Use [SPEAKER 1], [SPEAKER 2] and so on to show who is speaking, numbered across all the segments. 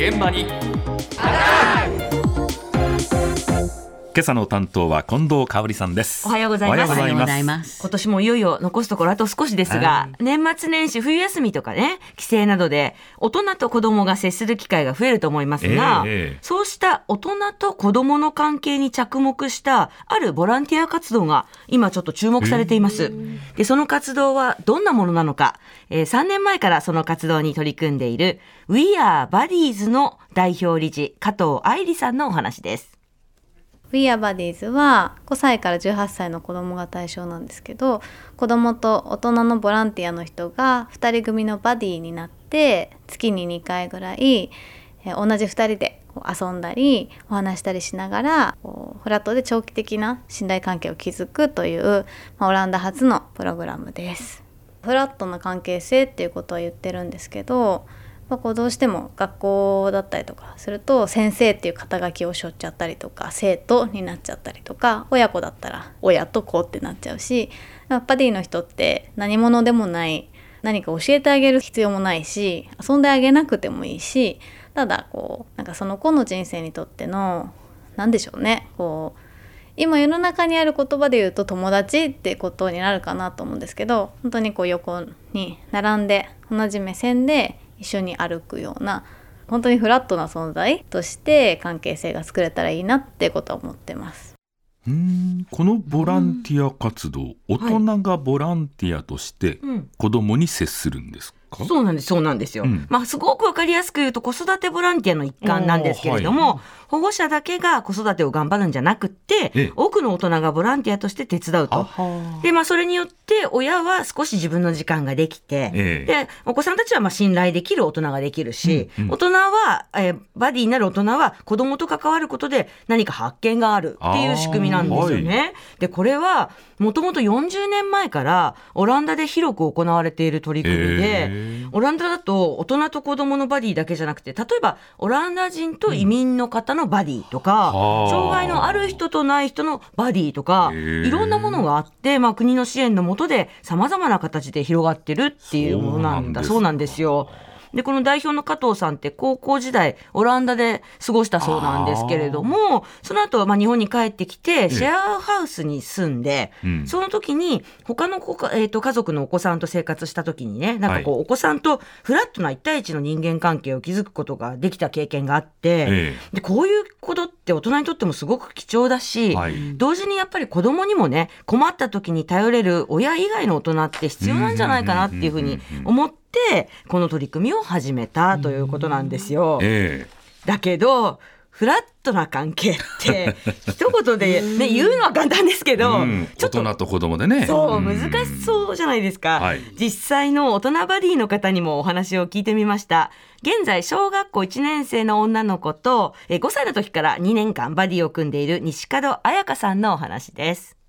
[SPEAKER 1] 現場に。今朝の担当は近藤香織さんです。
[SPEAKER 2] おはようございます。
[SPEAKER 1] おはようございます。
[SPEAKER 2] 今年もいよいよ残すところあと少しですが、年末年始冬休みとかね帰省などで大人と子供が接する機会が増えると思いますが、
[SPEAKER 1] ええ
[SPEAKER 2] そうした大人と子供の関係に着目したあるボランティア活動が今ちょっと注目されています、でその活動はどんなものなのか、えー3年前からその活動に取り組んでいる We Are Buddies の代表理事加藤愛理さんのお話です
[SPEAKER 3] We Are Buddies は5歳から18歳の子供が対象なんですけど子供と大人のボランティアの人が2人組のバディになって月に2回ぐらい同じ2人で遊んだりお話したりしながらフラットで長期的な信頼関係を築くという、まあオランダ初のプログラムです。フラットな関係性っていうことは言ってるんですけど、ま、こうどうしても学校だったりとかすると先生っていう肩書きを背負っちゃったりとか生徒になっちゃったりとか親子だったら親と子ってなっちゃうしやっぱディの人って何者でもない何か教えてあげる必要もないし遊んであげなくてもいいしただこうなんかその子の人生にとっての何でしょうねこう今世の中にある言葉で言うと友達ってことになるかなと思うんですけど本当にこう横に並んで同じ目線で一緒に歩くような本当にフラットな存在として関係性が作れたらいいなってことは思ってます。
[SPEAKER 1] うーんこのボランティア活動、大人がボランティアとして
[SPEAKER 2] うん。
[SPEAKER 1] 子供に接するんですか、
[SPEAKER 2] そうなんです、そうなんですよ。
[SPEAKER 1] うん。
[SPEAKER 2] まあ、すごくわかりやすく言うと、子育てボランティアの一環なんですけれども、
[SPEAKER 1] おー
[SPEAKER 2] 保護者だけが子育てを頑張るんじゃなくって、
[SPEAKER 1] ええ。
[SPEAKER 2] 多くの大人がボランティアとして手伝うと。
[SPEAKER 1] は
[SPEAKER 2] で、まあ、それによって、親は少し自分の時間ができて、
[SPEAKER 1] ええ。
[SPEAKER 2] で、お子さんたちはまあ信頼できる大人ができるし、
[SPEAKER 1] うんうん。
[SPEAKER 2] 大人は、えーバディになる大人は子供と関わることで何か発見があるっていう仕組みなんですよね。で、これは、もともと40年前からオランダで広く行われている取り組みで、
[SPEAKER 1] へえ
[SPEAKER 2] オランダだと大人と子供のバディだけじゃなくて、例えばオランダ人と移民の方のバディとか、
[SPEAKER 1] はあ
[SPEAKER 2] 障害のある人とない人のバディとか、いろんなものがあって、まあ国の支援のもとで様々な形で広がってるっていうものなんだ。そううなんんですよ。で、この代表の加藤さんって高校時代、オランダで過ごしたそうなんですけれども、その後、まあ日本に帰ってきて、シェアハウスに住んで、
[SPEAKER 1] うん。
[SPEAKER 2] その時に他の子か、えー、と家族のお子さんと生活した時にねなんかこう、
[SPEAKER 1] はい。
[SPEAKER 2] お子さんとフラットな一対一の人間関係を築くことができた経験があって、
[SPEAKER 1] え
[SPEAKER 2] でこういうことって大人にとってもすごく貴重だし、
[SPEAKER 1] はい。
[SPEAKER 2] 同時にやっぱり子供にもね困った時に頼れる親以外の大人って必要なんじゃないかなっていうふうに思ってこの取り組みを始めたということなんですよ。
[SPEAKER 1] ええ
[SPEAKER 2] だけどフラットな関係って 一言で、ね、言うのは簡単ですけど、
[SPEAKER 1] うん
[SPEAKER 2] ちょっと
[SPEAKER 1] 大人と子供でね
[SPEAKER 2] そう、
[SPEAKER 1] ん
[SPEAKER 2] 難しそうじゃないですか。
[SPEAKER 1] はい
[SPEAKER 2] 実際の大人バディの方にもお話を聞いてみました。現在、小学校1年生の女の子と、え5歳の時から2年間バディを組んでいる西門彩香さんのお話です。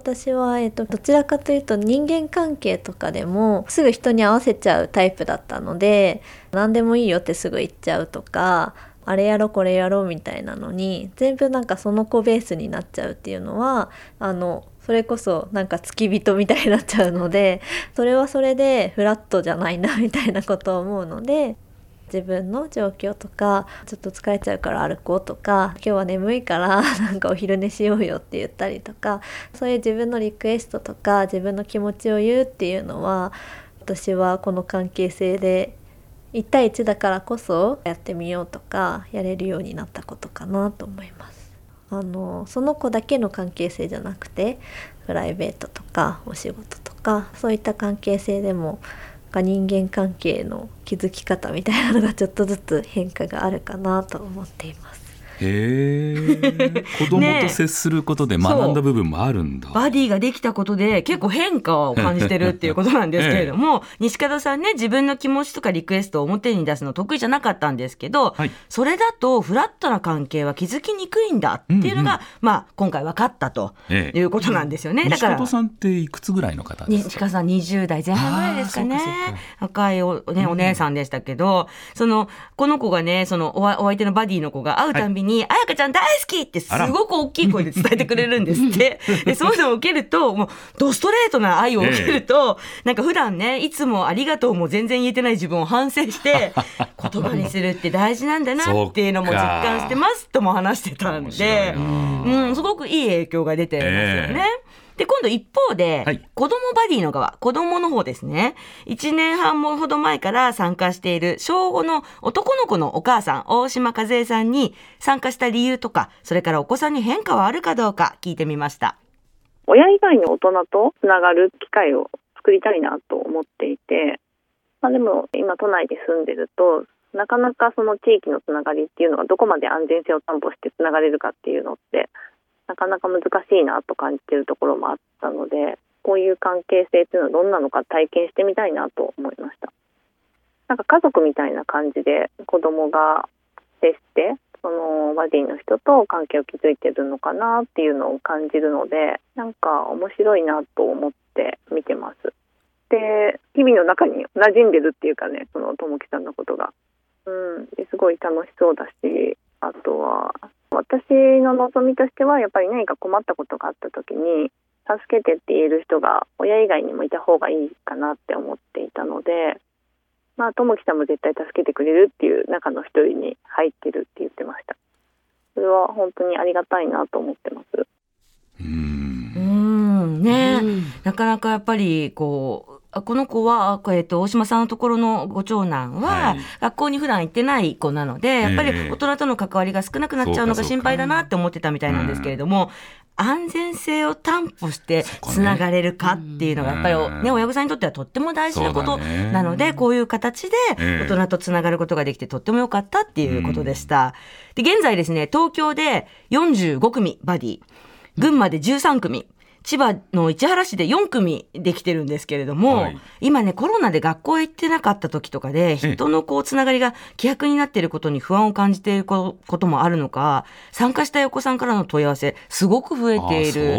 [SPEAKER 4] 私は、えっと、どちらかというと人間関係とかでもすぐ人に合わせちゃうタイプだったので何でもいいよってすぐ言っちゃうとかあれやろこれやろみたいなのに全部なんかその子ベースになっちゃうっていうのはあのそれこそなんか付き人みたいになっちゃうのでそれはそれでフラットじゃないなみたいなことを思うので自分の状況とかちょっと疲れちゃうから歩こうとか今日は眠いから なんかお昼寝しようよって言ったりとかそういう自分のリクエストとか自分の気持ちを言うっていうのは私はこの関係性で1対1だからこそやってみようとかやれるようになったことかなと思います。あのその子だけの関係性じゃなくてプライベートとかお仕事とかそういった関係性でもか人間関係の築き方みたいなのがちょっとずつ変化があるかなと思っています。
[SPEAKER 1] へえ子供と接することで学んだ部分もあるんだ、
[SPEAKER 2] バディができたことで結構変化を感じてるっていうことなんですけれども、西門さんね、自分の気持ちとかリクエストを表に出すの得意じゃなかったんですけど、
[SPEAKER 1] はい。
[SPEAKER 2] それだとフラットな関係は築きにくいんだっていうのが、
[SPEAKER 1] うん
[SPEAKER 2] まあ今回分かったと
[SPEAKER 1] ええ。
[SPEAKER 2] いうことなんですよね。だから
[SPEAKER 1] 西門さんっていくつぐらいの方ですか？
[SPEAKER 2] 西川さん20代前半ぐらいですかね。若いお,、ね、お姉さんでしたけど、その、この子がね、そのおわお相手のバディの子が会うたんびに、に、あやかちゃん大好きってすごく大きい声で伝えてくれるんですって。で、そういうのを受けると、もう、ドストレートな愛を受けると、なんか普段ね、いつもありがとうも全然言えてない自分を反省して、言葉にするって大事なんだなっていうのも実感してますとも話してたんで。うん、すごくいい影響が出てますよね。で、今度一方で、
[SPEAKER 1] はい
[SPEAKER 2] 子供バディの側、子供の方ですね。1年半ほど前から参加している小5の男の子のお母さん、大島和恵さんに参加した理由とか、それからお子さんに変化はあるかどうか聞いてみました。
[SPEAKER 5] 親以外の大人とつながる機会を作りたいなと思っていて、まあ、でも今都内で住んでるとなかなかその地域のつながりっていうのがどこまで安全性を担保してつながれるかっていうのってなかなか難しいなと感じてるところもあったのでこういう関係性っていうのはどんなのか体験してみたいなと思いました。なんか家族みたいな感じで子供が接してそのバディの人と関係を築いてるのかなっていうのを感じるのでなんか面白いなと思って見てます。で日々の中に馴染んでるっていうかねそのともきさんのことが。うん。すごい楽しそうだしあとは私の望みとしてはやっぱり何か困ったことがあった時に助けてって言える人が親以外にもいた方がいいかなって思っていたのでまあともきさんも絶対助けてくれるっていう中の一人に入ってるって言ってました。それは本当にありがたいなと思ってます。
[SPEAKER 1] う
[SPEAKER 2] うん。ん、ね、なかなかやっぱりここの子は、えっと、大島さんのところのご長男は、
[SPEAKER 1] はい。
[SPEAKER 2] 学校に普段行ってない子なので、やっぱり大人との関わりが少なくなっちゃうのが心配だなって思ってたみたいなんですけれども、安全性を担保してつながれるかっていうのが、やっぱり
[SPEAKER 1] うん
[SPEAKER 2] ね、親御さんにとってはとっても大事なことなので、こういう形で
[SPEAKER 1] ええ。
[SPEAKER 2] 大人とつながることができてとっても良かったっていうことでした。で、現在ですね、東京で45組バディ、群馬で13組、千葉の市原市で4組できてるんですけれども、
[SPEAKER 1] はい。
[SPEAKER 2] 今ね、コロナで学校へ行ってなかった時とかで、人のこう、つながりが希薄になっていることに不安を感じているここともあるのか、参加したいお子さんからの問い合わせ、すごく増えている。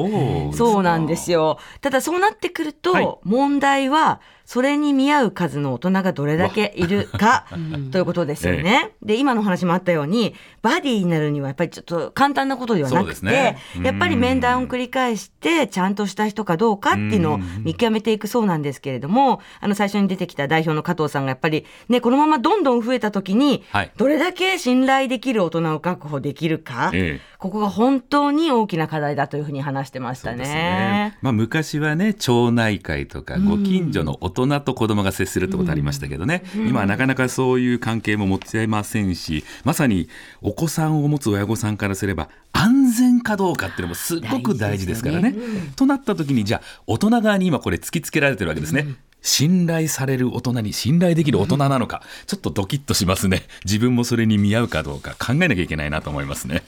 [SPEAKER 1] あそう
[SPEAKER 2] なんですよ。ただそうなってくると、
[SPEAKER 1] はい。
[SPEAKER 2] 問題は、それに見合う数の大人がどれだけいるか ということですよね。で、今の話もあったように、バディになるにはやっぱりちょっと簡単なことではなくて、
[SPEAKER 1] ね。うん。
[SPEAKER 2] やっぱり面談を繰り返して、ちゃんとした人かどうかっていうのを見極めていくそうなんですけれども、あの最初に出てきた代表の加藤さんがやっぱりね、このままどんどん増えた時に、
[SPEAKER 1] はい。
[SPEAKER 2] どれだけ信頼できる大人を確保できるか、
[SPEAKER 1] ええ
[SPEAKER 2] ここが本当に大きな課題だというふうに話してました
[SPEAKER 1] そうです
[SPEAKER 2] ね。
[SPEAKER 1] まあ、昔はね町内会とかご近所の大人と子供が接するってことありましたけどね、今はなかなかそういう関係も持ち合いませんしまさにお子さんを持つ親御さんからすれば安全かどうかっていうのもすごく大事ですからね。となった時にじゃあ大人側に今これ突きつけられてるわけですね。信頼される大人に信頼できる大人なのか、ちょっとドキッとしますね。自分もそれに見合うかどうか考えなきゃいけないなと思いますね。